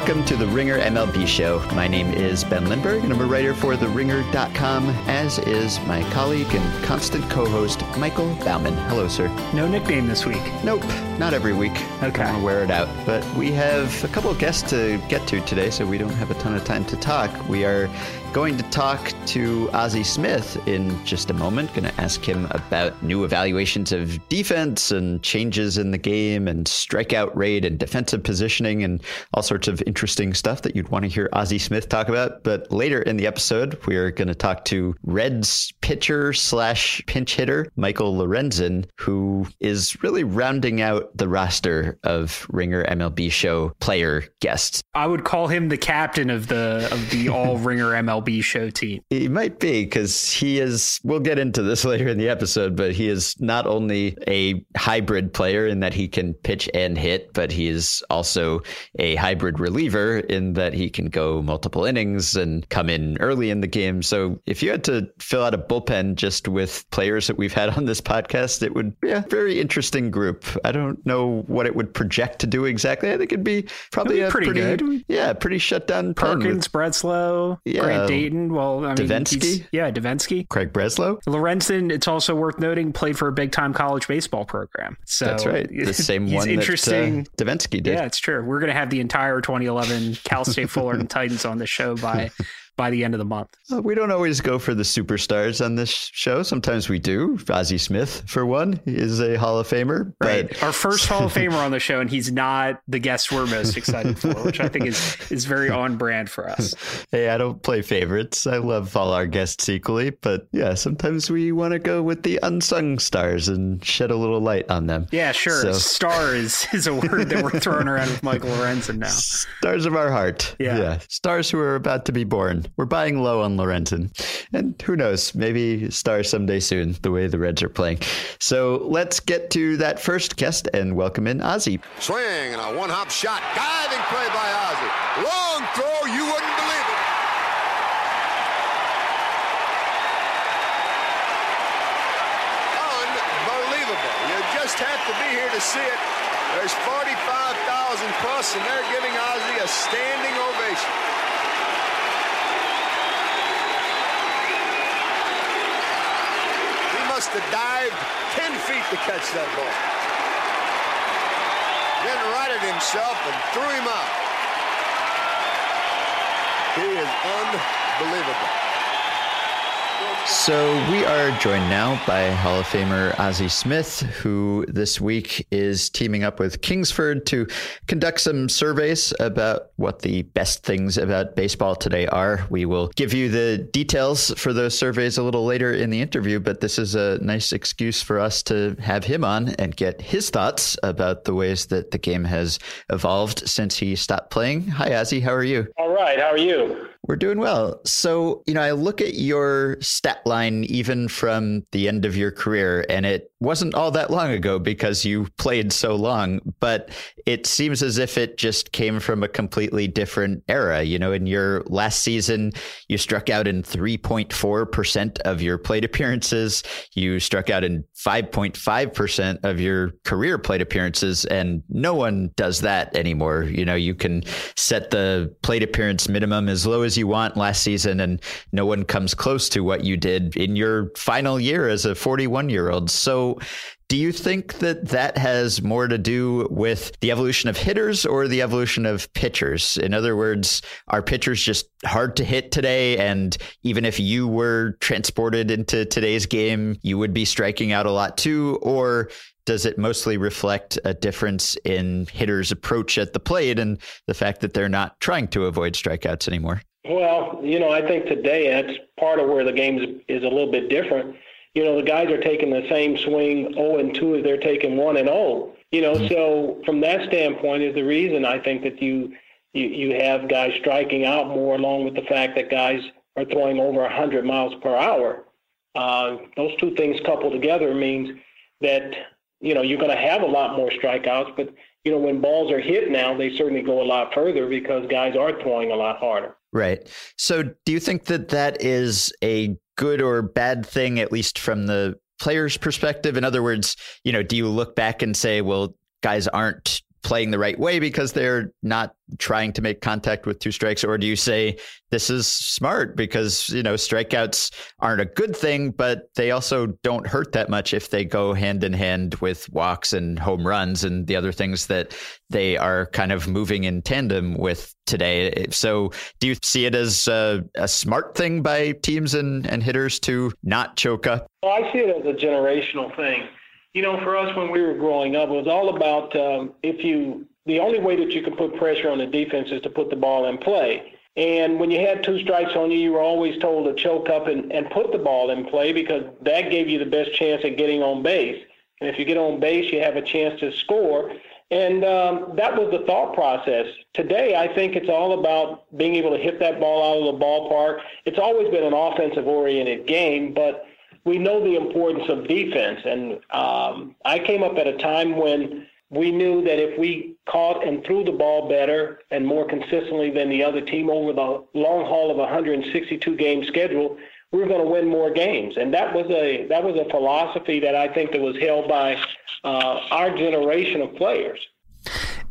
Welcome to the Ringer MLB Show. My name is Ben Lindbergh, and I'm a writer for TheRinger.com, as is my colleague and constant co host, Michael Baumann. Hello, sir. No nickname this week. Nope, not every week. Okay. I'm going to wear it out. But we have a couple of guests to get to today, so we don't have a ton of time to talk. We are going to talk to Ozzie Smith in just a moment. Going to ask him about new evaluations of defense and changes in the game and strikeout rate and defensive positioning and all sorts of interesting stuff that you'd want to hear Ozzie Smith talk about. But later in the episode, we are going to talk to Reds pitcher slash pinch hitter Michael Lorenzen, who is really rounding out the roster of Ringer MLB show player guests. I would call him the captain of the of the all Ringer MLB show team. He might be because he is. We'll get into this later in the episode, but he is not only a hybrid player in that he can pitch and hit, but he is also a hybrid reliever in that he can go multiple innings and come in early in the game. So if you had to fill out a bullpen just with players that we've had on this podcast, it would be a very interesting group. I don't know what it would project to do exactly. I think it'd be probably It'd be a pretty good. yeah, pretty shut down pen with Perkins, Breslow, Yeah. Grant Dayton. Well, I mean, yeah, Davinsky. Craig Breslow. Lorenzen, it's also worth noting, played for a big time college baseball program. So That's right. The same one interesting. that uh, Davinsky did. yeah, it's true. We're going to have the entire 2011 Cal State Fullerton Titans on the show by by the end of the month. Uh, We don't always go for the superstars on this show. Sometimes we do. Ozzie Smith, for one, is a Hall of Famer. Right. But Our first Hall of Famer on the show, and he's not the guest we're most excited for, which I think is is very on brand for us. hey, I don't play favorites. I love all our guests equally. But yeah, sometimes we want to go with the unsung stars and shed a little light on them. Yeah, sure. So- Star is, is a word that we're throwing around with Michael Lorenzen now. Stars of our heart. Yeah. Stars who are about to be born. We're buying low on Lorenzen. And who knows, maybe stars someday soon, the way the Reds are playing. So let's get to that first guest and welcome in Ozzie. Swing and a one hop shot. Diving play by Ozzie. Long throw, you wouldn't believe it. Unbelievable. You just have to be here to see it. There's 45,000 plus, and they're giving Ozzie a standing ovation. He must have dived 10 feet to catch that ball. Then righted himself and threw him out. He is unbelievable. So we are joined now by Hall of Famer Ozzie Smith, who this week is teaming up with Kingsford to conduct some surveys about what the best things about baseball today are. We will give you the details for those surveys a little later in the interview, but this is a nice excuse for us to have him on and get his thoughts about the ways that the game has evolved since he stopped playing. Hi, Ozzie. How are you? All right, how are you? We're doing well. So, you know, I look at your stat line even from the end of your career, and it wasn't all that long ago because you played so long, but it seems as if it just came from a completely different era. You know, in your last season, you struck out in 3.4% of your plate appearances, you struck out in 5.5% of your career plate appearances, and no one does that anymore. You know, you can set the plate appearance minimum as low as you want last season, and no one comes close to what you did in your final year as a 41 year old. So, do you think that that has more to do with the evolution of hitters or the evolution of pitchers? In other words, are pitchers just hard to hit today? And even if you were transported into today's game, you would be striking out a lot too? Or does it mostly reflect a difference in hitters' approach at the plate and the fact that they're not trying to avoid strikeouts anymore? Well, you know, I think today that's part of where the game is, a little bit different. You know, the guys are taking the same swing 0 and 2 as they're taking 1 and 0. You know, so from that standpoint is the reason I think that you you, you have guys striking out more along with the fact that guys are throwing over 100 miles per hour. Uh, those two things coupled together means that, you know, you're going to have a lot more strikeouts, but you know, when balls are hit now, they certainly go a lot further because guys are throwing a lot harder. Right. So, do you think that that is a good or bad thing, at least from the player's perspective? In other words, you know, do you look back and say, well, guys aren't playing the right way because they're not trying to make contact with two strikes? Or do you say this is smart because you know strikeouts aren't a good thing but they also don't hurt that much if they go hand in hand with walks and home runs and the other things that they are kind of moving in tandem with today? So do you see it as a, a smart thing by teams and, and hitters to not choke up? Well, i see it as a generational thing you know, for us when we were growing up, it was all about um, if you the only way that you can put pressure on the defense is to put the ball in play. And when you had two strikes on you, you were always told to choke up and, and put the ball in play because that gave you the best chance at getting on base. And if you get on base, you have a chance to score. And um, that was the thought process. Today, I think it's all about being able to hit that ball out of the ballpark. It's always been an offensive oriented game, but we know the importance of defense. And um, I came up at a time when we knew that if we caught and threw the ball better and more consistently than the other team over the long haul of a 162 game schedule, we were going to win more games. And that was a that was a philosophy that I think that was held by uh, our generation of players.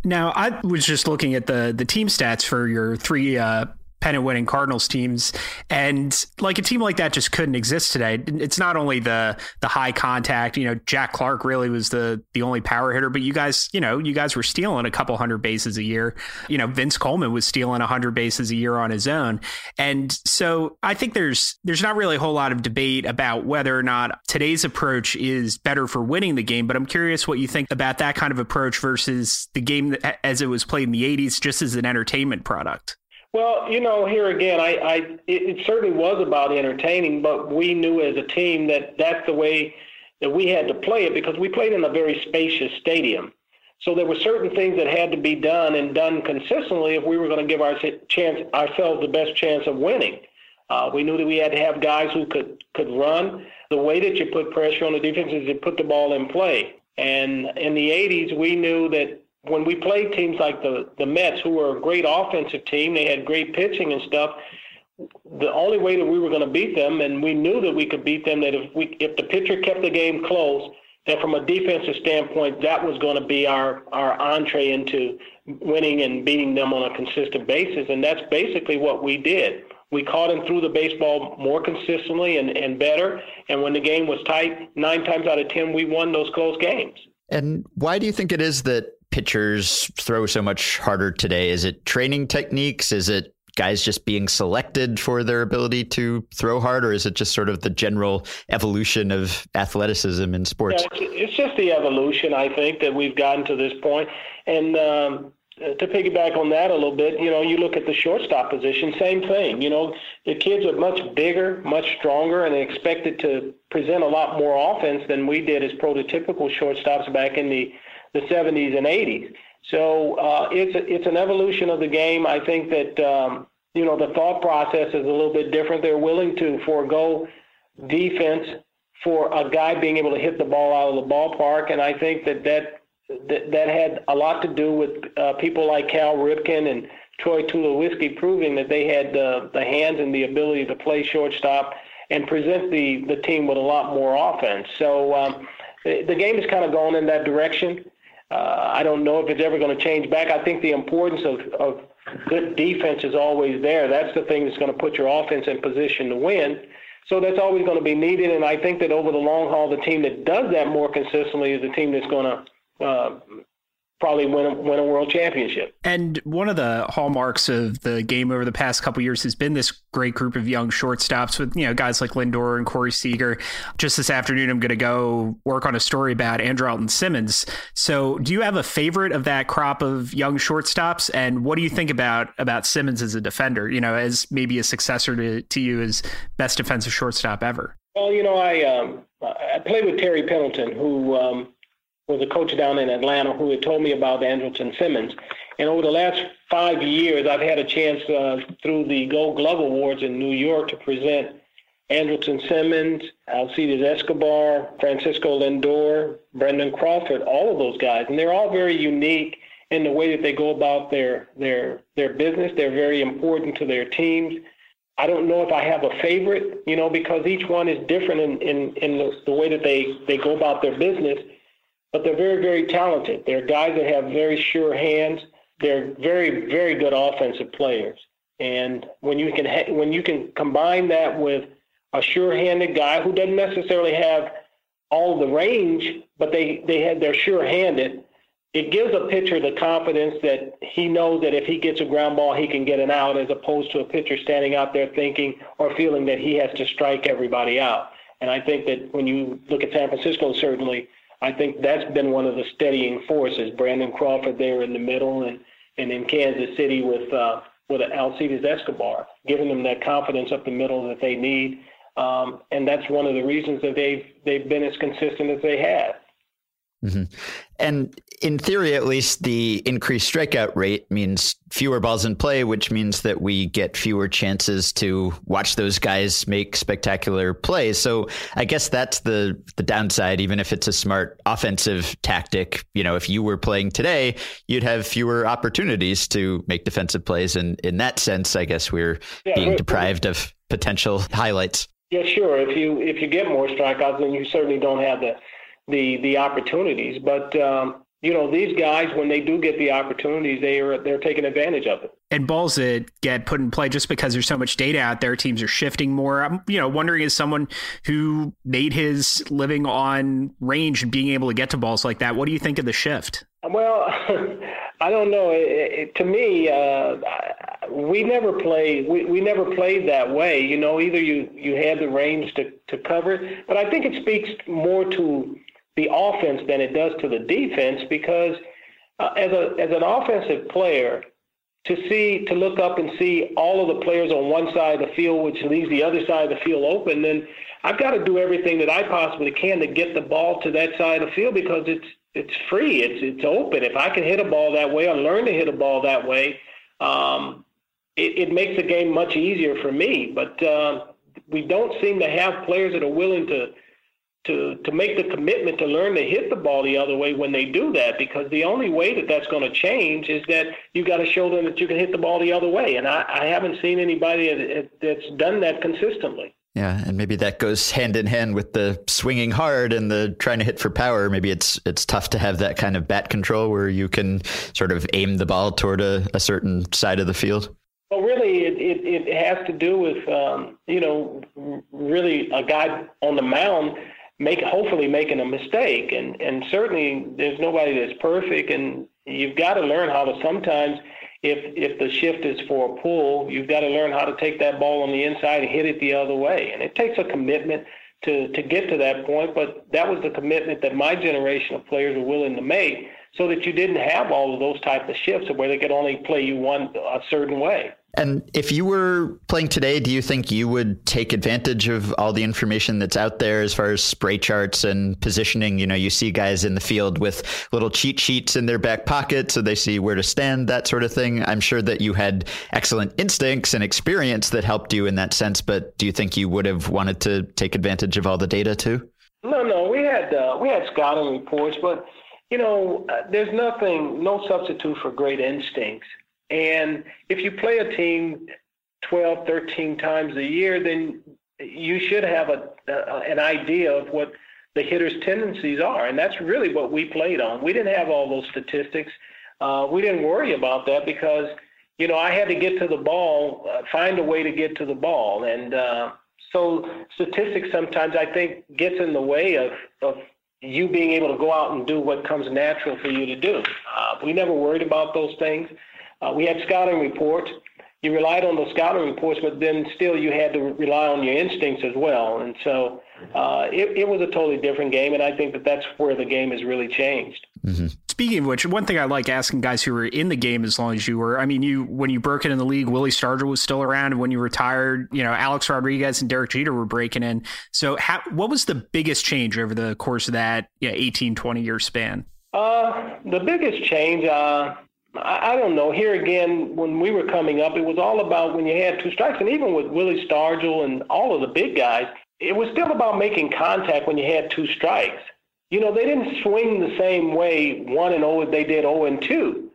Now, I was just looking at the the team stats for your three uh, pennant winning Cardinals teams. And like a team like that just couldn't exist today. It's not only the the high contact, you know, Jack Clark really was the the only power hitter, but you guys, you know, you guys were stealing a couple hundred bases a year. You know, Vince Coleman was stealing 100 bases a year on his own. And so I think there's there's not really a whole lot of debate about whether or not today's approach is better for winning the game, but I'm curious what you think about that kind of approach versus the game as it was played in the 80s just as an entertainment product. Well, you know, here again, I, I it, it certainly was about entertaining, but we knew as a team that that's the way that we had to play it because we played in a very spacious stadium. So there were certain things that had to be done and done consistently if we were going to give our chance ourselves the best chance of winning. Uh, we knew that we had to have guys who could could run. The way that you put pressure on the defense is to put the ball in play. And in the 80s, we knew that when we played teams like the the Mets, who were a great offensive team, they had great pitching and stuff. The only way that we were going to beat them, and we knew that we could beat them, that if we if the pitcher kept the game close, that from a defensive standpoint, that was going to be our our entree into winning and beating them on a consistent basis, and that's basically what we did. We caught and threw the baseball more consistently and, and better. And when the game was tight, nine times out of ten, we won those close games. And why do you think it is that pitchers throw so much harder today? Is it training techniques? Is it guys just being selected for their ability to throw hard, or is it just sort of the general evolution of athleticism in sports? Yeah, it's just the evolution, I think, that we've gotten to this point. And um, to piggyback on that a little bit, you know, you look at the shortstop position, same thing. You know, the kids are much bigger, much stronger, and expected to present a lot more offense than we did as prototypical shortstops back in the the 70s and 80s. So uh, it's a, it's an evolution of the game. I think that um, you know the thought process is a little bit different. They're willing to forego defense for a guy being able to hit the ball out of the ballpark, and I think that that that, that had a lot to do with uh, people like Cal Ripken and Troy Tulowitzki proving that they had the the hands and the ability to play shortstop and present the the team with a lot more offense. So um, the, the game has kind of gone in that direction. Uh, I don't know if it's ever going to change back. I think the importance of, of good defense is always there. That's the thing that's going to put your offense in position to win. So that's always going to be needed. And I think that over the long haul, the team that does that more consistently is the team that's going to uh, probably win a, win a world championship. And one of the hallmarks of the game over the past couple years has been this great group of young shortstops with you know guys like Lindor and Corey Seager. Just this afternoon, I'm going to go work on a story about Andrew Andrelton Simmons. So, do you have a favorite of that crop of young shortstops? And what do you think about about Simmons as a defender? You know, as maybe a successor to to you as best defensive shortstop ever. Well, you know, I um, I played with Terry Pendleton, who um, was a coach down in Atlanta who had told me about Andrelton Simmons. And over the last five years, I've had a chance uh, through the Gold Glove Awards in New York to present Andrelton Simmons, Alcides Escobar, Francisco Lindor, Brandon Crawford, all of those guys. And they're all very unique in the way that they go about their their their business. They're very important to their teams. I don't know if I have a favorite, you know, because each one is different in, in, in the, the way that they, they go about their business. But they're very, very talented. They're guys that have very sure hands. They're very, very good offensive players. And when you can ha- when you can combine that with a sure-handed guy who doesn't necessarily have all the range, but they they had they're sure-handed. It gives a pitcher the confidence that he knows that if he gets a ground ball, he can get an out, as opposed to a pitcher standing out there thinking or feeling that he has to strike everybody out. And I think that when you look at San Francisco, certainly, I think that's been one of the steadying forces. Brandon Crawford there in the middle, and and in Kansas City with uh, with Alcides Escobar, giving them that confidence up the middle that they need. Um, and that's one of the reasons that they've they've been as consistent as they have. Mm-hmm. And in theory, at least, the increased strikeout rate means fewer balls in play, which means that we get fewer chances to watch those guys make spectacular plays. So I guess that's the the downside. Even if it's a smart offensive tactic, you know, if you were playing today, you'd have fewer opportunities to make defensive plays. And in that sense, I guess we're yeah, being deprived of potential highlights. Yeah, sure. If you if you get more strikeouts, then you certainly don't have the the the opportunities. But um, you know, these guys when they do get the opportunities, they are they're taking advantage of it. And balls that get put in play just because there's so much data out there, teams are shifting more. I'm you know wondering as someone who made his living on range and being able to get to balls like that, what do you think of the shift? Well, I don't know. It, it, to me, uh, we never played. We, we never played that way. You know, either you you had the range to to cover it, but I think it speaks more to the offense than it does to the defense because uh, as a as an offensive player, to see to look up and see all of the players on one side of the field, which leaves the other side of the field open, then I've got to do everything that I possibly can to get the ball to that side of the field because it's it's free. It's it's open. If I can hit a ball that way or learn to hit a ball that way, um, it, it makes the game much easier for me. But uh, we don't seem to have players that are willing to to to make the commitment to learn to hit the ball the other way when they do that because the only way that that's going to change is that you got to show them that you can hit the ball the other way and I, I haven't seen anybody that, that's done that consistently. Yeah, and maybe that goes hand in hand with the swinging hard and the trying to hit for power. Maybe it's it's tough to have that kind of bat control where you can sort of aim the ball toward a, a certain side of the field. Well, really, it, it, it has to do with um, you know really a guy on the mound make hopefully making a mistake, and and certainly there's nobody that's perfect, and you've got to learn how to sometimes if if the shift is for a pull, you've got to learn how to take that ball on the inside and hit it the other way. And it takes a commitment to to get to that point. But that was the commitment that my generation of players were willing to make, so that you didn't have all of those type of shifts where they could only play you one a certain way. And if you were playing today, do you think you would take advantage of all the information that's out there as far as spray charts and positioning? You know, you see guys in the field with little cheat sheets in their back pocket so they see where to stand, that sort of thing. I'm sure that you had excellent instincts and experience that helped you in that sense, but do you think you would have wanted to take advantage of all the data too? No, no, we had uh, we had scouting reports, but you know, uh, there's nothing, no substitute for great instincts. And if you play a team 12, 13 times a year, then you should have a, a, an idea of what the hitter's tendencies are. And that's really what we played on. We didn't have all those statistics. Uh, we didn't worry about that because, you know, I had to get to the ball, uh, find a way to get to the ball. And uh, so statistics sometimes I think gets in the way of, of you being able to go out and do what comes natural for you to do. Uh, we never worried about those things. Uh, we had scouting reports. You relied on those scouting reports, but then still you had to rely on your instincts as well. And so uh, it, it, was a totally different game, and I think that that's where the game has really changed. Mm-hmm. Speaking of which, one thing I like asking guys who were in the game as long as you were. I mean, you when you broke it in the league, Willie Stargell was still around, and when you retired, you know Alex Rodriguez and Derek Jeter were breaking in. So, how, what was the biggest change over the course of that yeah, 18, 20 year span? Uh, the biggest change, uh, I, don't know. Here again, when we were coming up, it was all about when you had two strikes, and even with Willie Stargell and all of the big guys, it was still about making contact when you had two strikes. You know, they didn't swing the same way one and zero oh as they did zero oh and two.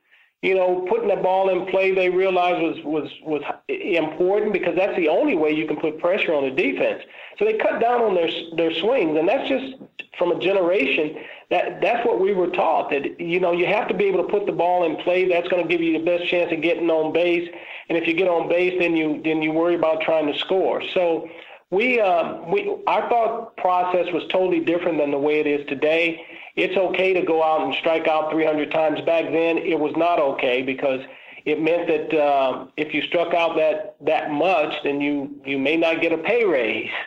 You know, putting the ball in play, they realized was was was important because that's the only way you can put pressure on the defense. So they cut down on their their swings, and that's just from a generation that that's what we were taught that you know you have to be able to put the ball in play. That's going to give you the best chance of getting on base. And if you get on base, then you then you worry about trying to score. So we um, we our thought process was totally different than the way it is today. It's okay to go out and strike out 300 times. Back then, it was not okay because it meant that uh, if you struck out that that much, then you you may not get a pay raise.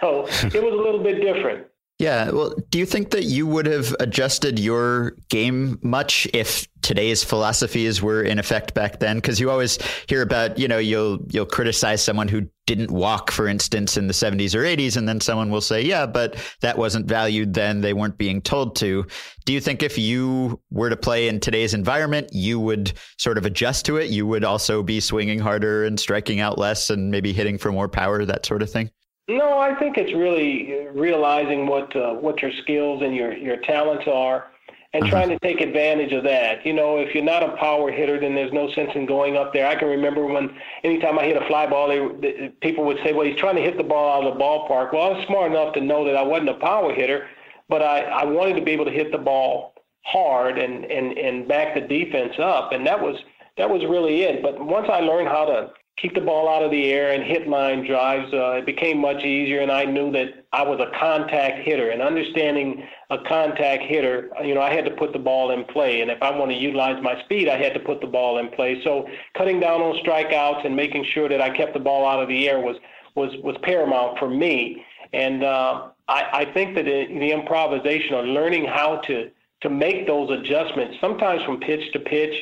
So it was a little bit different. Yeah. Well, do you think that you would have adjusted your game much if today's philosophies were in effect back then? Because you always hear about, you know, you'll you'll criticize someone who didn't walk, for instance, in the 70s or 80s, and then someone will say, yeah, but that wasn't valued then. They weren't being told to. Do you think if you were to play in today's environment, you would sort of adjust to it? You would also be swinging harder and striking out less and maybe hitting for more power, that sort of thing? No, I think it's really realizing what uh, what your skills and your your talents are, and uh-huh. trying to take advantage of that. You know, if you're not a power hitter, then there's no sense in going up there. I can remember when anytime I hit a fly ball, they, they, people would say, "Well, he's trying to hit the ball out of the ballpark." Well, I was smart enough to know that I wasn't a power hitter, but I I wanted to be able to hit the ball hard and and and back the defense up, and that was that was really it. But once I learned how to keep the ball out of the air and hit line drives. Uh, it became much easier, and I knew that I was a contact hitter. And understanding a contact hitter, you know, I had to put the ball in play. And if I want to utilize my speed, I had to put the ball in play. So cutting down on strikeouts and making sure that I kept the ball out of the air was was was paramount for me. And uh, I, I think that it, the improvisation or learning how to to make those adjustments, sometimes from pitch to pitch.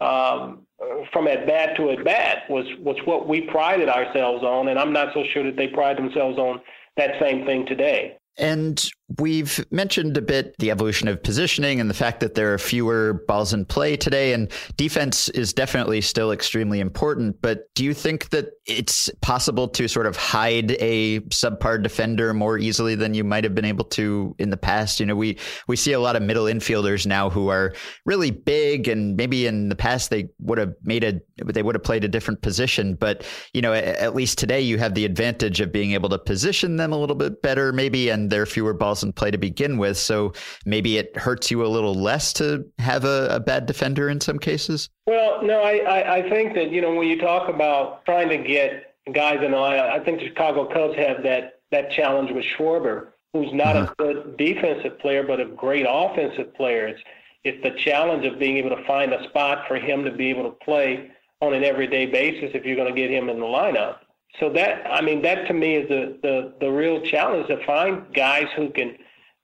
Um, from at bat to at bat was was what we prided ourselves on, and I'm not so sure that they pride themselves on that same thing today. And we've mentioned a bit the evolution of positioning and the fact that there are fewer balls in play today. And defense is definitely still extremely important. But do you think that it's possible to sort of hide a subpar defender more easily than you might have been able to in the past? You know, we, we see a lot of middle infielders now who are really big and maybe in the past they would have made a, they would have played a different position. But, you know, at least today you have the advantage of being able to position them a little bit better, maybe, and there are fewer balls in play to begin with. So maybe it hurts you a little less to have a, a bad defender in some cases. Well, no, I, I, I think that, you know, when you talk about trying to get guys in the line, I think the Chicago Cubs have that, that challenge with Schwarber, who's not uh-huh. a good defensive player, but a great offensive player. It's, it's the challenge of being able to find a spot for him to be able to play on an everyday basis if you're going to get him in the lineup. So that I mean that to me is the, the, the real challenge to find guys who can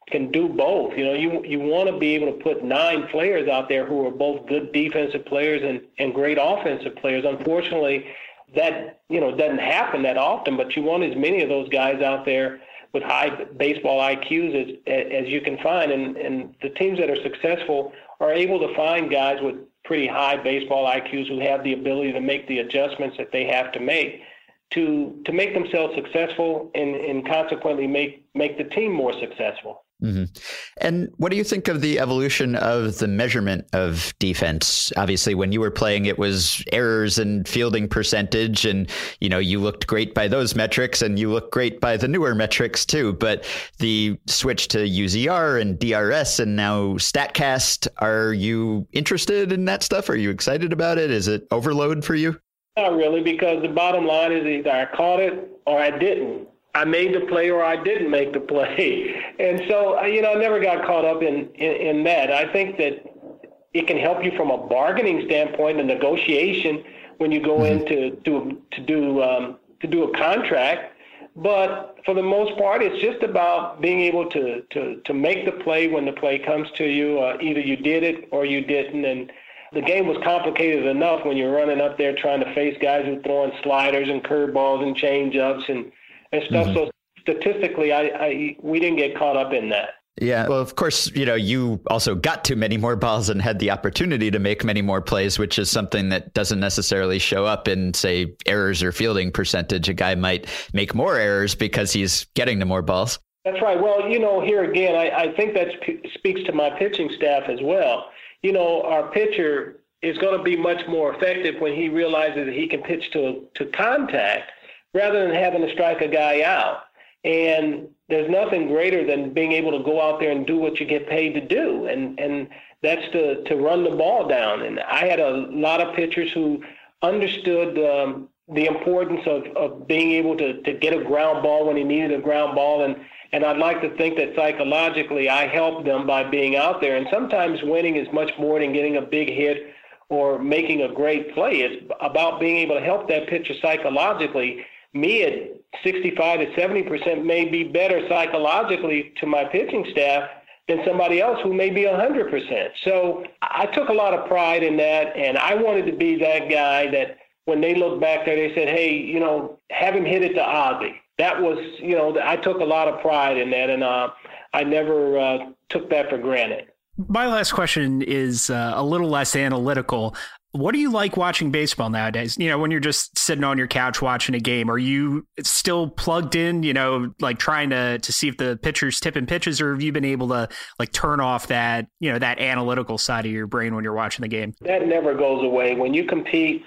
can do both. You know, you you want to be able to put nine players out there who are both good defensive players and, and great offensive players. Unfortunately, that you know doesn't happen that often. But you want as many of those guys out there with high baseball IQs as as you can find. And and the teams that are successful are able to find guys with pretty high baseball IQs who have the ability to make the adjustments that they have to make to to make themselves successful and, and consequently make make the team more successful. Mm-hmm. And what do you think of the evolution of the measurement of defense? Obviously, when you were playing, it was errors and fielding percentage, and you know you looked great by those metrics, and you look great by the newer metrics too. But the switch to UZR and DRS, and now Statcast, are you interested in that stuff? Are you excited about it? Is it overload for you? Not really, because the bottom line is either I caught it or I didn't. I made the play or I didn't make the play. And so, you know, I never got caught up in, in, in that. I think that it can help you from a bargaining standpoint, a negotiation when you go mm-hmm. in to do, to do, um, to do a contract. But for the most part, it's just about being able to, to, to make the play when the play comes to you. Uh, either you did it or you didn't. And the game was complicated enough when you're running up there trying to face guys who are throwing sliders and curveballs and changeups and, and stuff. Mm-hmm. So statistically, I, I we didn't get caught up in that. Yeah, well, of course, you know, you also got to many more balls and had the opportunity to make many more plays, which is something that doesn't necessarily show up in, say, errors or fielding percentage. A guy might make more errors because he's getting to more balls. That's right. Well, you know, here again, I, I think that speaks to my pitching staff as well you know, our pitcher is going to be much more effective when he realizes that he can pitch to to contact rather than having to strike a guy out. And there's nothing greater than being able to go out there and do what you get paid to do, and and that's to to run the ball down. And I had a lot of pitchers who understood um, the importance of, of being able to, to get a ground ball when he needed a ground ball and and I'd like to think that psychologically I helped them by being out there. And sometimes winning is much more than getting a big hit or making a great play. It's about being able to help that pitcher psychologically. Me at 65 to 70 percent may be better psychologically to my pitching staff than somebody else who may be 100 percent. So I took a lot of pride in that and I wanted to be that guy that when they look back there, they said, hey, you know, have him hit it to Ozzie. That was, you know, I took a lot of pride in that, and uh, I never uh, took that for granted. My last question is uh, a little less analytical. What do you like watching baseball nowadays? You know, when you're just sitting on your couch watching a game, are you still plugged in, you know, like trying to to see if the pitcher's tipping pitches or have you been able to like turn off that, you know, that analytical side of your brain when you're watching the game? That never goes away. When you compete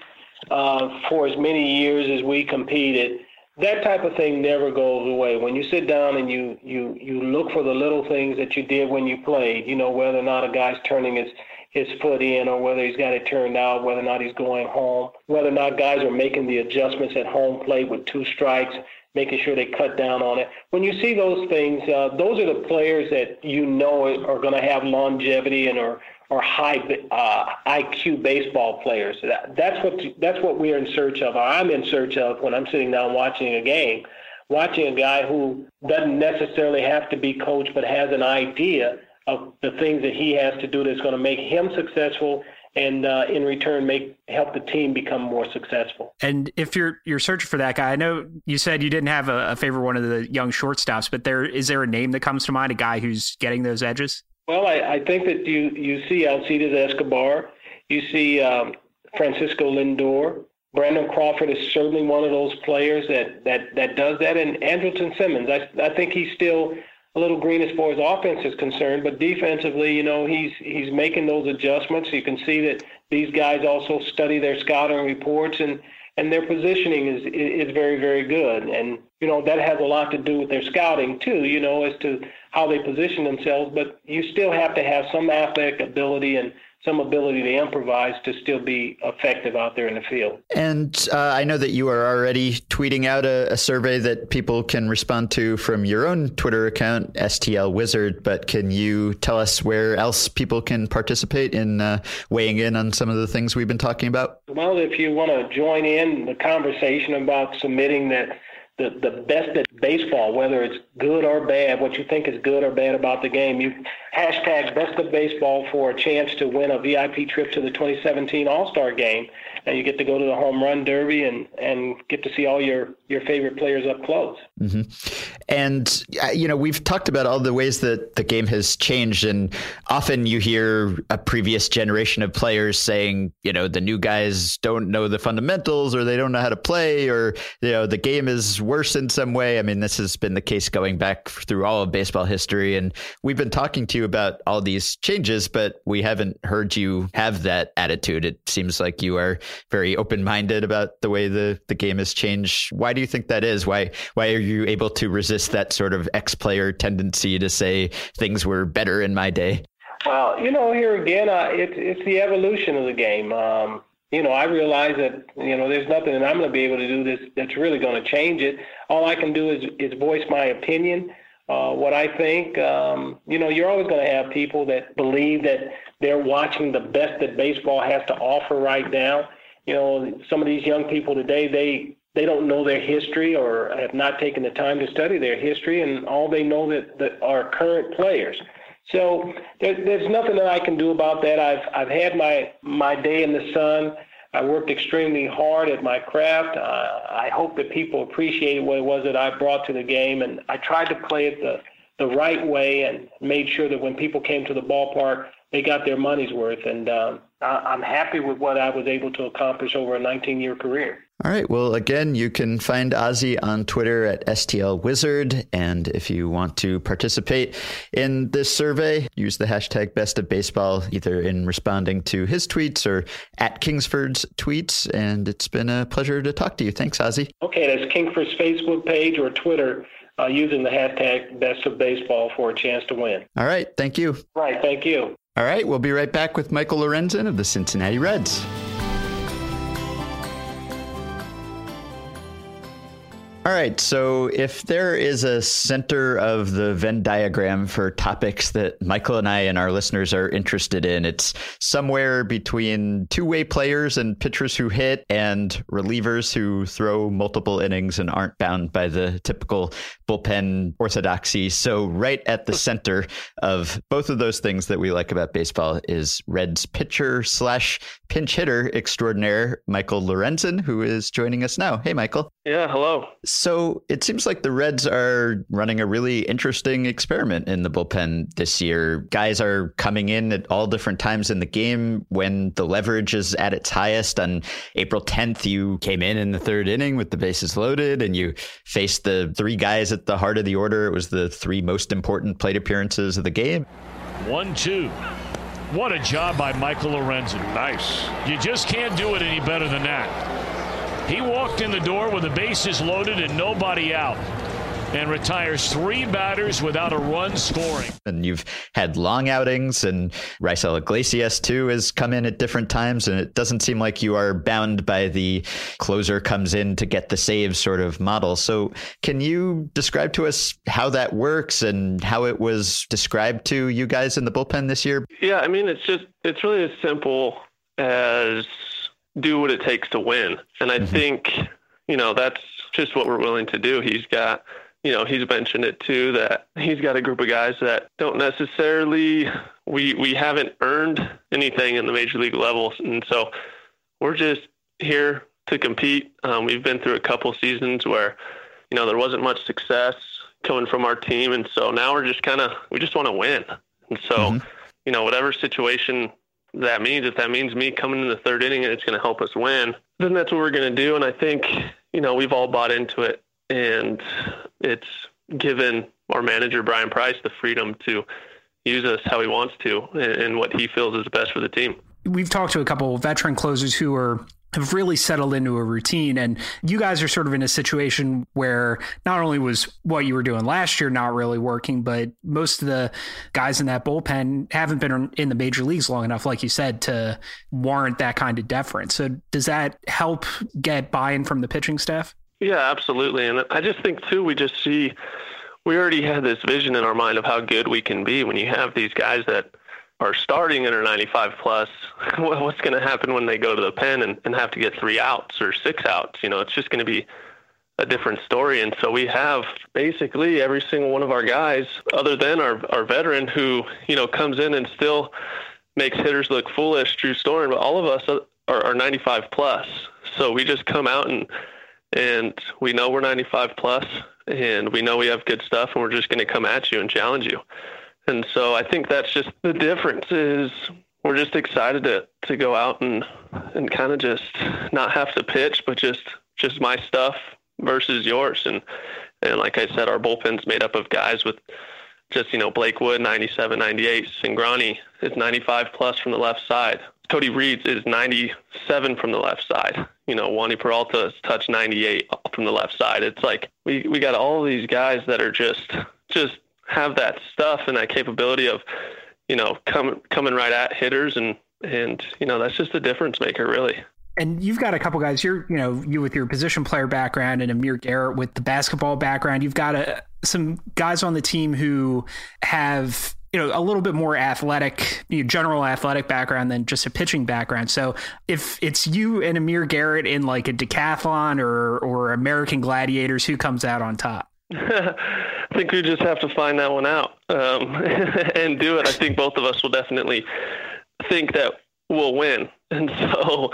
uh, for as many years as we competed, that type of thing never goes away. When you sit down and you you you look for the little things that you did when you played, you know whether or not a guy's turning his his foot in or whether he's got it turned out, whether or not he's going home, whether or not guys are making the adjustments at home plate with two strikes, making sure they cut down on it. When you see those things, uh, those are the players that you know are going to have longevity and are or high uh, IQ baseball players. That, that's what that's what we're in search of. Or I'm in search of when I'm sitting down watching a game, watching a guy who doesn't necessarily have to be coached, but has an idea of the things that he has to do that's going to make him successful and uh, in return make help the team become more successful. And if you're you're searching for that guy, I know you said you didn't have a, a favorite one of the young shortstops, but there is there a name that comes to mind, a guy who's getting those edges? Well, I, I think that you, you see Alcides Escobar, you see um, Francisco Lindor. Brandon Crawford is certainly one of those players that, that, that does that. And Andrelton Simmons, I, I think he's still a little green as far as offense is concerned, but defensively, you know, he's he's making those adjustments. You can see that these guys also study their scouting reports and and their positioning is is very very good. And you know that has a lot to do with their scouting too. You know, as to how they position themselves, but you still have to have some athletic ability and some ability to improvise to still be effective out there in the field. And uh, I know that you are already tweeting out a, a, survey that people can respond to from your own Twitter account, STL Wizard. But can you tell us where else people can participate in uh, weighing in on some of the things we've been talking about? Well, if you want to join in the conversation about submitting that the, the best at baseball, whether it's good or bad, what you think is good or bad about the game. You hashtag best of baseball for a chance to win a VIP trip to the 2017 All-Star game. And you get to go to the home run derby and, and get to see all your, your favorite players up close. Mm-hmm. And, uh, you know, we've talked about all the ways that the game has changed. And often you hear a previous generation of players saying, you know, the new guys don't know the fundamentals or they don't know how to play or, you know, the game is worse in some way. I mean, this has been the case going back through all of baseball history. And we've been talking to you about all these changes, but we haven't heard you have that attitude. It seems like you are very open minded about the way the, the game has changed. Why do you think that is? Why, why are you able to resist that sort of ex player tendency to say things were better in my day? Well, you know, here again, uh, it's the evolution of the game. Um, you know, I realize that, you know, there's nothing that I'm going to be able to do this that's really going to change it. All I can do is, is voice my opinion, uh, what I think. Um, you know, you're always going to have people that believe that they're watching the best that baseball has to offer right now. You know, some of these young people today, they they don't know their history or have not taken the time to study their history, and all they know that, that are current players. So there, there's nothing that I can do about that. I've I've had my my day in the sun. I worked extremely hard at my craft. Uh, I hope that people appreciated what it was that I brought to the game, and I tried to play it the the right way and made sure that when people came to the ballpark, they got their money's worth. And um, I, I'm happy with what I was able to accomplish over a 19 year career. All right. Well, again, you can find Ozzie on Twitter at STL Wizard. And if you want to participate in this survey, use the hashtag best of baseball, either in responding to his tweets or at Kingsford's tweets. And it's been a pleasure to talk to you. Thanks, Ozzie. Okay. That's Kingsford's Facebook page or Twitter uh, using the hashtag best of baseball for a chance to win. All right. Thank you. Right. Thank you. All right. We'll be right back with Michael Lorenzen of the Cincinnati Reds. All right. So, if there is a center of the Venn diagram for topics that Michael and I and our listeners are interested in, it's somewhere between two way players and pitchers who hit and relievers who throw multiple innings and aren't bound by the typical bullpen orthodoxy. So, right at the center of both of those things that we like about baseball is Reds pitcher slash pinch hitter extraordinaire, Michael Lorenzen, who is joining us now. Hey, Michael. Yeah. Hello. So it seems like the Reds are running a really interesting experiment in the bullpen this year. Guys are coming in at all different times in the game when the leverage is at its highest. On April 10th, you came in in the third inning with the bases loaded and you faced the three guys at the heart of the order. It was the three most important plate appearances of the game. One, two. What a job by Michael Lorenzen. Nice. You just can't do it any better than that. He walked in the door with the bases loaded and nobody out and retires three batters without a run scoring. And you've had long outings, and Raisel Iglesias too has come in at different times, and it doesn't seem like you are bound by the closer comes in to get the save sort of model. So, can you describe to us how that works and how it was described to you guys in the bullpen this year? Yeah, I mean, it's just it's really as simple as do what it takes to win. And I mm-hmm. think, you know, that's just what we're willing to do. He's got, you know, he's mentioned it too that he's got a group of guys that don't necessarily we we haven't earned anything in the major league levels, and so we're just here to compete. Um, we've been through a couple seasons where, you know, there wasn't much success coming from our team, and so now we're just kind of we just want to win, and so. Mm-hmm. You know, whatever situation that means. If that means me coming in the third inning and it's going to help us win, then that's what we're going to do. And I think, you know, we've all bought into it and it's given our manager, Bryan Price, the freedom to use us how he wants to and, what he feels is best for the team. We've talked to a couple veteran closers who are have really settled into a routine. And you guys are sort of in a situation where not only was what you were doing last year not really working, but most of the guys in that bullpen haven't been in the major leagues long enough, like you said, to warrant that kind of deference. So does that help get buy in from the pitching staff? Yeah, absolutely. And I just think, too, we just see we already had this vision in our mind of how good we can be when you have these guys that are starting at a 95 plus, what's going to happen when they go to the pen and, and have to get three outs or six outs? You know, it's just going to be a different story. And so we have basically every single one of our guys, other than our, our veteran who, you know, comes in and still makes hitters look foolish, Drew Storen, but all of us are, are 95 plus. So we just come out and, and we know we're 95 plus and we know we have good stuff and we're just going to come at you and challenge you. And so I think that's just the difference is we're just excited to to go out and and kind of just not have to pitch, but just just my stuff versus yours. And and like I said, our bullpen's made up of guys with just you know Blake Wood 97, 98, Cingrani is 95 plus from the left side. Cody Reed's is 97 from the left side. You know, Wandy Peralta has touched 98 from the left side. It's like we we got all these guys that are just just have that stuff and that capability of, you know, coming coming right at hitters and and you know that's just a difference maker really. And you've got a couple guys. You're you know you with your position player background and Amir Garrett with the basketball background. You've got a, some guys on the team who have you know a little bit more athletic you know, general athletic background than just a pitching background so if it's you and amir garrett in like a decathlon or or american gladiators who comes out on top I think we just have to find that one out um, and do it. I think both of us will definitely think that we'll win, and so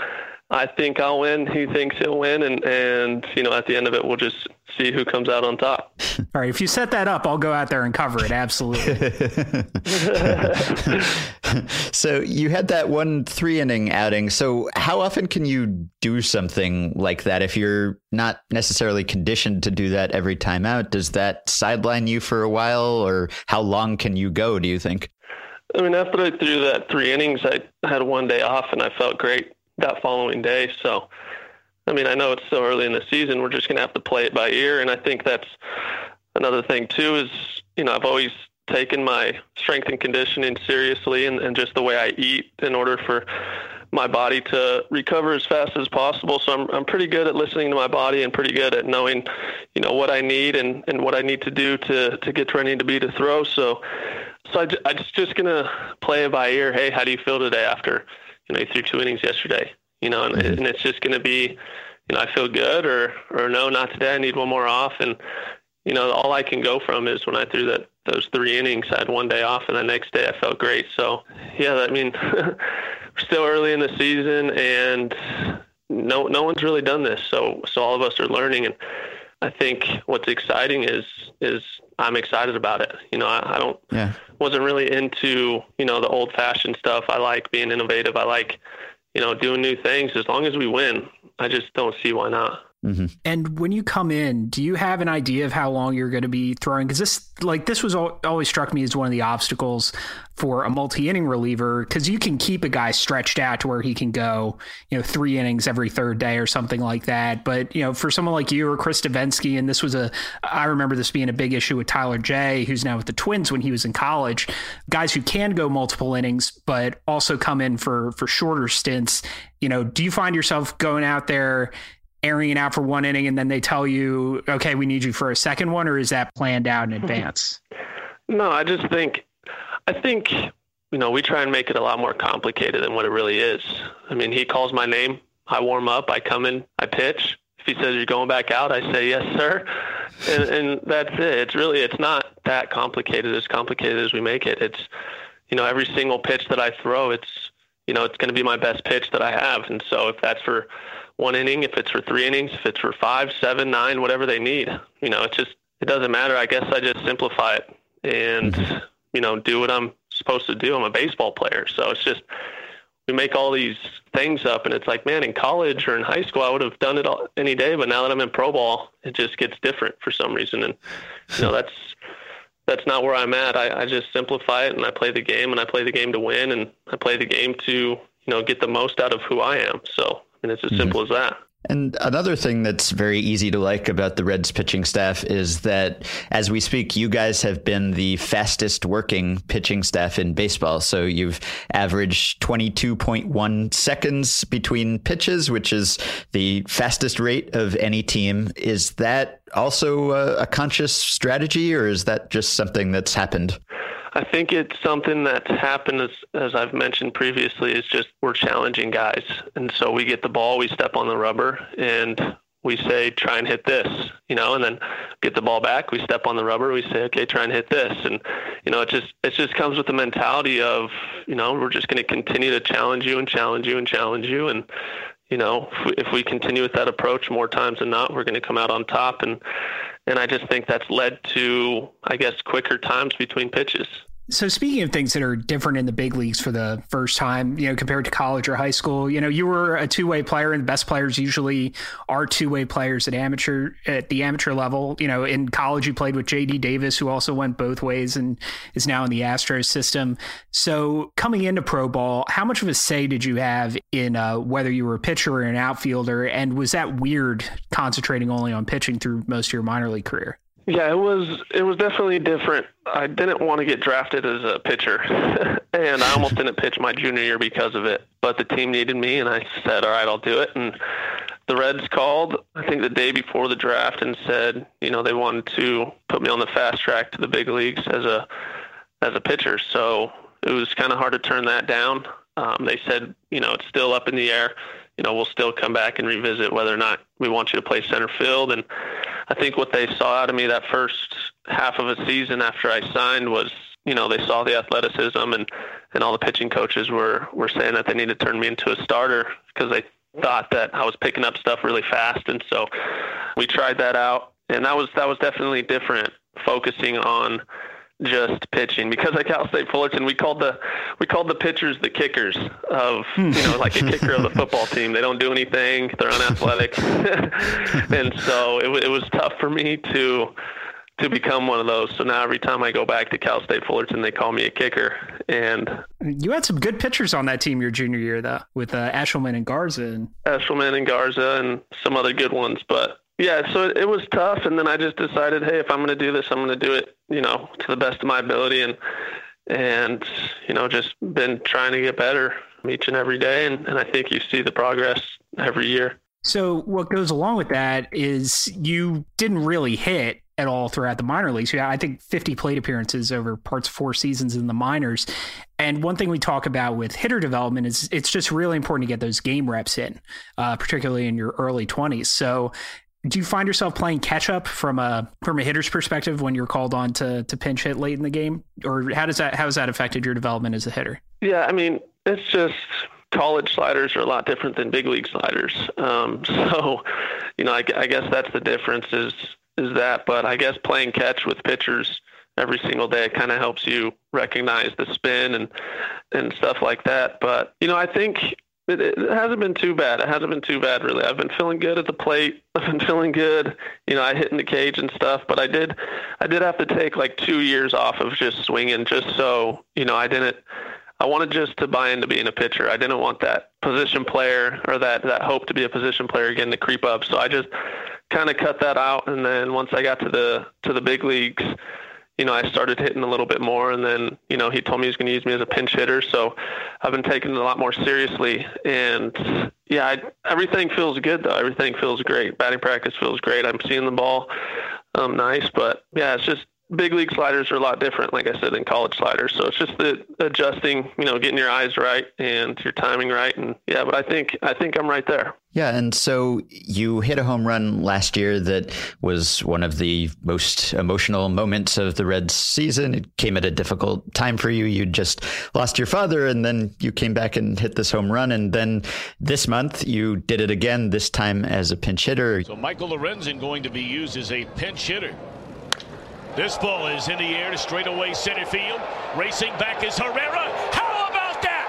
I think I'll win. He thinks he'll win, and and you know at the end of it, we'll just see who comes out on top. All right, if you set that up, I'll go out there and cover it. Absolutely. so you had that one three inning outing. So how often can you do something like that if you're not necessarily conditioned to do that every time out? Does that sideline you for a while, or how long can you go? Do you think? I mean, after I threw that three innings, I had one day off, and I felt great that following day. So, I mean, I know it's so early in the season. We're just going to have to play it by ear, and I think that's another thing too is, you know, I've always taken my strength and conditioning seriously and, and just the way I eat in order for my body to recover as fast as possible. So I'm I'm pretty good at listening to my body and pretty good at knowing, you know, what I need and, and what I need to do to to get to where I need to be to throw. So so I, I just just gonna play it by ear. Hey, how do you feel today after you know you threw two innings yesterday? You know, and, mm-hmm. and it's just gonna be, you know, I feel good or or no, not today. I need one more off and you know, all I can go from is when I threw that those three innings, I had one day off, and the next day I felt great. So, yeah, I mean, we're still early in the season, and no no one's really done this. So, so all of us are learning, and I think what's exciting is is I'm excited about it. You know, I, I don't yeah. wasn't really into you know the old fashioned stuff. I like being innovative. I like you know doing new things. As long as we win, I just don't see why not. Mm-hmm. And when you come in, do you have an idea of how long you're going to be throwing? Because this, like, this was always struck me as one of the obstacles for a multi-inning reliever because you can keep a guy stretched out to where he can go, you know, three innings every third day or something like that. But you know, for someone like you or Chris Devenski, and this was a, I remember this being a big issue with Tyler Jay, who's now with the Twins when he was in college. Guys who can go multiple innings, but also come in for for shorter stints. You know, do you find yourself going out there? Airing out for one inning and then they tell you, okay, we need you for a second one, or is that planned out in advance? No, I just think, I think, you know, we try and make it a lot more complicated than what it really is. I mean, he calls my name, I warm up, I come in, I pitch. If he says you're going back out, I say yes, sir, and, and that's it. It's really, it's not that complicated. As complicated as we make it. It's, you know, every single pitch that I throw, it's, you know, it's going to be my best pitch that I have, and so if that's for one inning, if it's for three innings, if it's for five, seven, nine, whatever they need. You know, it just it doesn't matter. I guess I just simplify it and mm-hmm. you know do what I'm supposed to do. I'm a baseball player, so it's just we make all these things up, and it's like, man, in college or in high school, I would have done it all, any day, but now that I'm in pro ball, it just gets different for some reason, and you know that's that's not where I'm at. I, I just simplify it, and I play the game, and I play the game to win, and I play the game to you know get the most out of who I am. So and it's as mm-hmm. simple as that. And another thing that's very easy to like about the Reds pitching staff is that as we speak, you guys have been the fastest working pitching staff in baseball. So you've averaged 22.1 seconds between pitches, which is the fastest rate of any team. Is that also a, a conscious strategy or is that just something that's happened? I think it's something that's happened as as I've mentioned previously is just we're challenging guys. And so we get the ball, we step on the rubber and we say try and hit this, you know, and then get the ball back, we step on the rubber, we say okay, try and hit this. And you know, it just it just comes with the mentality of, you know, we're just going to continue to challenge you and challenge you and challenge you. And you know, if we, if we continue with that approach more times than not, we're going to come out on top. And and I just think that's led to, I guess, quicker times between pitches. So speaking of things that are different in the big leagues for the first time, you know, compared to college or high school, you know, you were a two-way player and the best players usually are two-way players at amateur at the amateur level. You know, in college you played with JD Davis who also went both ways and is now in the Astros system. So coming into pro ball, how much of a say did you have in uh, whether you were a pitcher or an outfielder and was that weird concentrating only on pitching through most of your minor league career? Yeah, it was it was definitely different. I didn't want to get drafted as a pitcher, and I almost didn't pitch my junior year because of it. But the team needed me, and I said, "All right, I'll do it." And the Reds called, I think the day before the draft, and said, you know, they wanted to put me on the fast track to the big leagues as a as a pitcher. So it was kind of hard to turn that down. Um, they said, you know, it's still up in the air. You know, we'll still come back and revisit whether or not we want you to play center field and I think what they saw out of me that first half of a season after I signed was, you know, they saw the athleticism and, and all the pitching coaches were, were saying that they needed to turn me into a starter because they thought that I was picking up stuff really fast. And so we tried that out and that was, that was definitely different focusing on just pitching because at Cal State Fullerton we called the we called the pitchers the kickers of you know like a kicker of the football team. They don't do anything. They're unathletic, and so it, it was tough for me to to become one of those. So now every time I go back to Cal State Fullerton, they call me a kicker. And you had some good pitchers on that team your junior year, though, with uh, Eshelman and Garza. And... Eshelman and Garza and some other good ones. But Yeah, so it, was tough, and then I just decided, hey, if I'm going to do this, I'm going to do it, you know, to the best of my ability, and and you know, just been trying to get better each and every day, and, and I think you see the progress every year. So what goes along with that is you didn't really hit at all throughout the minor leagues. Yeah, I think 50 plate appearances over parts of four seasons in the minors. And one thing we talk about with hitter development is it's just really important to get those game reps in, uh, particularly in your early 20s. So do you find yourself playing catch up from a from a hitter's perspective when you're called on to to pinch hit late in the game, or how does that how has that affected your development as a hitter? Yeah, I mean it's just college sliders are a lot different than big league sliders. Um, so, you know, I, I guess that's the difference is is that. But I guess playing catch with pitchers every single day kind of helps you recognize the spin and and stuff like that. But you know, I think it, it, hasn't been too bad. It hasn't been too bad, really. I've been feeling good at the plate. I've been feeling good. You know, I hit in the cage and stuff. But I did, I did have to take like two years off of just swinging, just so you know, I didn't. I wanted just to buy into being a pitcher. I didn't want that position player or that that hope to be a position player again to creep up. So I just kind of cut that out. And then once I got to the to the big leagues, you know, I started hitting a little bit more, and then you know he told me he was going to use me as a pinch hitter, so I've been taking it a lot more seriously. And yeah, I, everything feels good though. Everything feels great. Batting practice feels great. I'm seeing the ball um, nice, but yeah, it's just big league sliders are a lot different, like I said, than college sliders. So it's just the adjusting, you know, getting your eyes right and your timing right, and yeah. But I think I think I'm right there. Yeah, and so you hit a home run last year that was one of the most emotional moments of the Reds season. It came at a difficult time for you. You just lost your father, and then you came back and hit this home run. And then this month, you did it again, this time as a pinch hitter. So Michael Lorenzen going to be used as a pinch hitter. This ball is in the air to straightaway center field. Racing back is Herrera. How about that?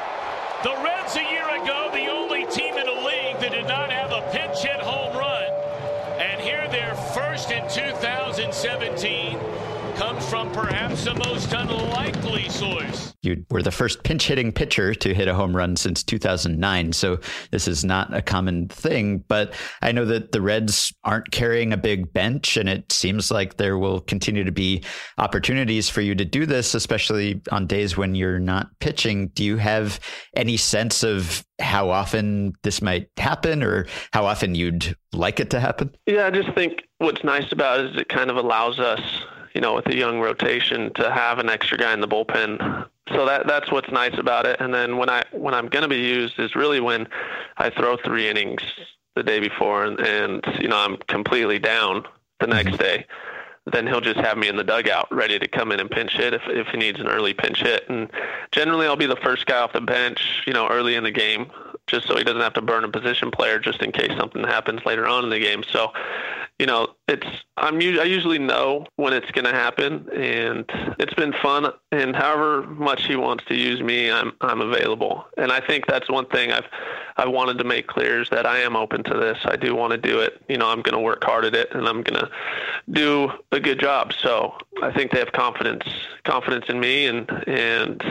The Reds a year ago, the only team in the league that did not have a pinch hit home run. And here they're first in 2017 comes from perhaps the most unlikely source. You were the first pinch hitting pitcher to hit a home run since 2009. So this is not a common thing. But I know that the Reds aren't carrying a big bench, and it seems like there will continue to be opportunities for you to do this, especially on days when you're not pitching. Do you have any sense of how often this might happen or how often you'd like it to happen? Yeah, I just think what's nice about it is it kind of allows us you know, with a young rotation to have an extra guy in the bullpen. So that that's what's nice about it. And then when I when I'm going to be used is really when I throw three innings the day before and, and you know I'm completely down the next mm-hmm. day. Then he'll just have me in the dugout, ready to come in and pinch hit if if he needs an early pinch hit. And generally, I'll be the first guy off the bench, you know, early in the game, just so he doesn't have to burn a position player, just in case something happens later on in the game. So you know, it's I'm I usually know when it's going to happen, and it's been fun. And however much he wants to use me, I'm I'm available. And I think that's one thing I've I wanted to make clear is that I am open to this. I do want to do it. You know, I'm going to work hard at it, and I'm going to do a good job. So I think they have confidence confidence in me, and and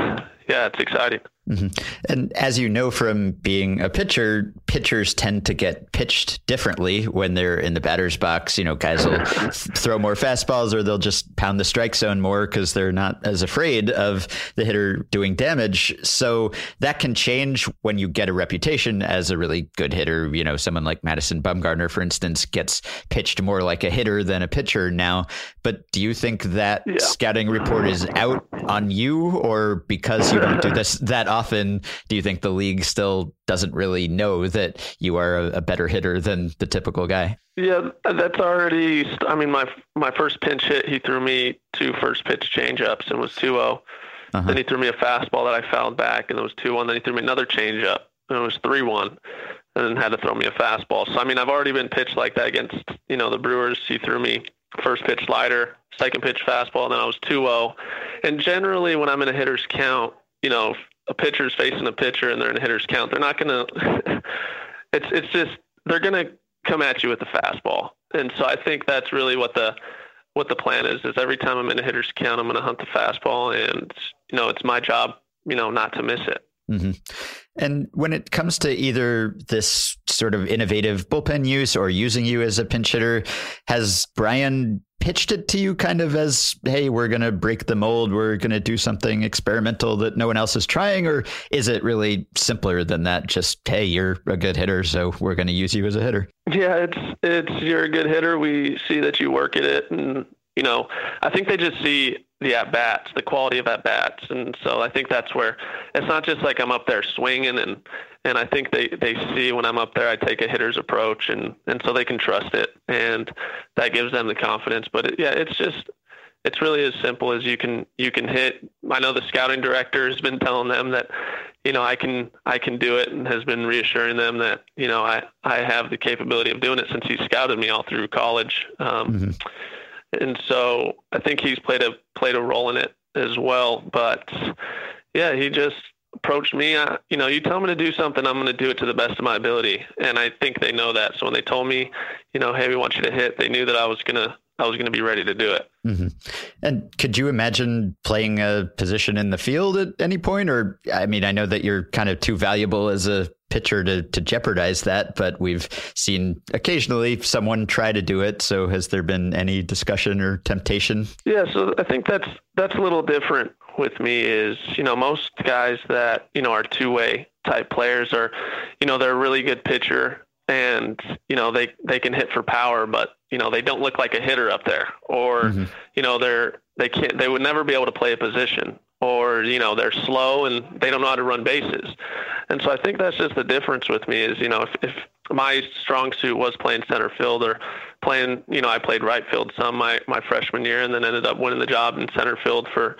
yeah, it's exciting. Mm-hmm. And as you know from being a pitcher, pitchers tend to get pitched differently when they're in the batter's box. You know, guys will throw more fastballs or they'll just pound the strike zone more because they're not as afraid of the hitter doing damage. So that can change when you get a reputation as a really good hitter. You know, someone like Madison Bumgarner, for instance, gets pitched more like a hitter than a pitcher now. But do you think that yeah. scouting report is out on you or because you don't do this that often do you think the league still doesn't really know that you are a, a better hitter than the typical guy? Yeah, that's already. I mean, my my first pinch hit, he threw me two first pitch changeups and was 2-0. Uh-huh. Then he threw me a fastball that I fouled back and it was 2-1. Then he threw me another changeup and it was 3-1 and then had to throw me a fastball. So I mean, I've already been pitched like that against you know the Brewers. He threw me first pitch slider, second pitch fastball, and then I was 2-0. And generally, when I'm in a hitter's count, you know, a pitcher's facing a pitcher and they're in a hitter's count, they're not going to. It's it's just they're going to come at you with the fastball, and so I think that's really what the what the plan is. Is every time I'm in a hitter's count, I'm going to hunt the fastball, and you know it's my job, you know, not to miss it. Mm-hmm. And when it comes to either this sort of innovative bullpen use or using you as a pinch hitter, has Bryan pitched it to you kind of as, hey, we're going to break the mold, we're going to do something experimental that no one else is trying? Or is it really simpler than that? Just, hey, you're a good hitter, so we're going to use you as a hitter? Yeah, it's it's you're a good hitter. We see that you work at it, and you know, I think they just see the at bats, the quality of at bats, and so I think that's where it's not just like I'm up there swinging, and and I think they they see when I'm up there, I take a hitter's approach, and and so they can trust it, and that gives them the confidence. But it, yeah, it's just it's really as simple as you can you can hit. I know the scouting director has been telling them that you know I can I can do it and has been reassuring them that you know I I have the capability of doing it since he scouted me all through college. Um, mm-hmm and so I think he's played a played a role in it as well. But yeah, he just approached me. Uh, you know, you tell me to do something, I'm going to do it to the best of my ability, and I think they know that. So when they told me, you know, hey, we want you to hit, they knew that I was gonna I was to be ready to do it. Mm-hmm. And could you imagine playing a position in the field at any point? Or, I mean, I know that you're kind of too valuable as a pitcher to, to jeopardize that, but we've seen occasionally someone try to do it. So has there been any discussion or temptation? Yeah. So I think that's, that's a little different with me is, you know, most guys that, you know, are two way type players are, you know, they're a really good pitcher and you know they they can hit for power but you know they don't look like a hitter up there or mm-hmm. you know they're they can't they would never be able to play a position or you know they're slow and they don't know how to run bases and so i think that's just the difference with me is you know if, if my strong suit was playing center field or playing you know i played right field some my my freshman year and then ended up winning the job in center field for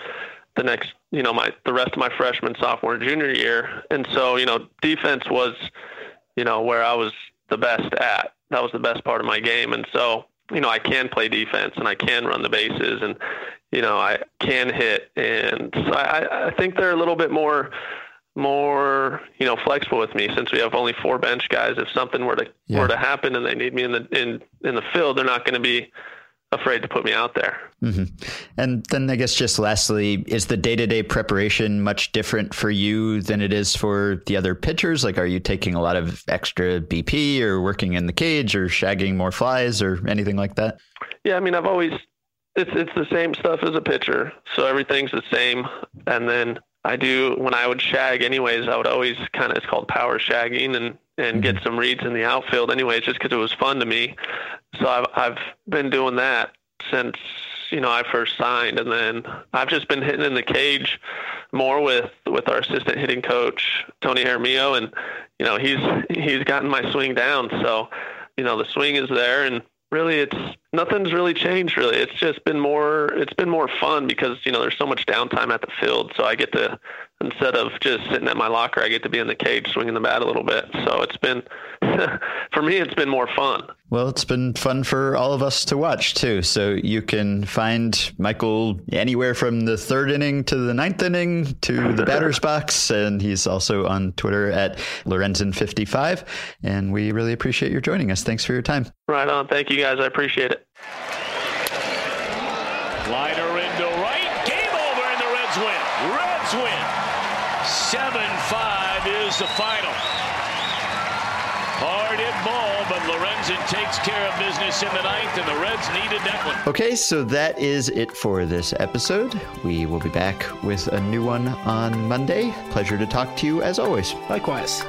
the next you know my the rest of my freshman sophomore junior year and so you know defense was you know where i was the best at. That was the best part of my game. And so, you know, I can play defense and I can run the bases and, you know, I can hit. And so I, I think they're a little bit more, more, you know, flexible with me since we have only four bench guys. If something were to, yeah. were to happen and they need me in the, in, in the field, they're not going to be, afraid to put me out there. Mm-hmm. And then I guess just lastly, is the day to day preparation much different for you than it is for the other pitchers? Like, are you taking a lot of extra BP or working in the cage or shagging more flies or anything like that? Yeah, I mean, I've always it's it's the same stuff as a pitcher, so everything's the same. And then I do when I would shag, anyways. I would always kind of it's called power shagging and and get mm-hmm. some reads in the outfield, anyways, just because it was fun to me. So I've I've been doing that since you know I first signed, and then I've just been hitting in the cage more with with our assistant hitting coach Tony Jaramillo and you know he's he's gotten my swing down. So you know the swing is there, and really it's nothing's really changed. Really, it's just been more it's been more fun because you know there's so much downtime at the field, so I get to instead of just sitting at my locker, I get to be in the cage swinging the bat a little bit. So it's been, for me, it's been more fun. Well, it's been fun for all of us to watch too. So you can find Michael anywhere from the third inning to the ninth inning to the batter's box. And he's also on Twitter at Lorenzen55. And we really appreciate your joining us. Thanks for your time. Right on. Thank you guys. I appreciate it. Liner into right. Game over and the Reds win. Reds win. 7-5 is the final. Hard hit ball, but Lorenzen takes care of business in the ninth, and the Reds needed that one. Okay, so that is it for this episode. We will be back with a new one on Monday. Pleasure to talk to you as always. Likewise.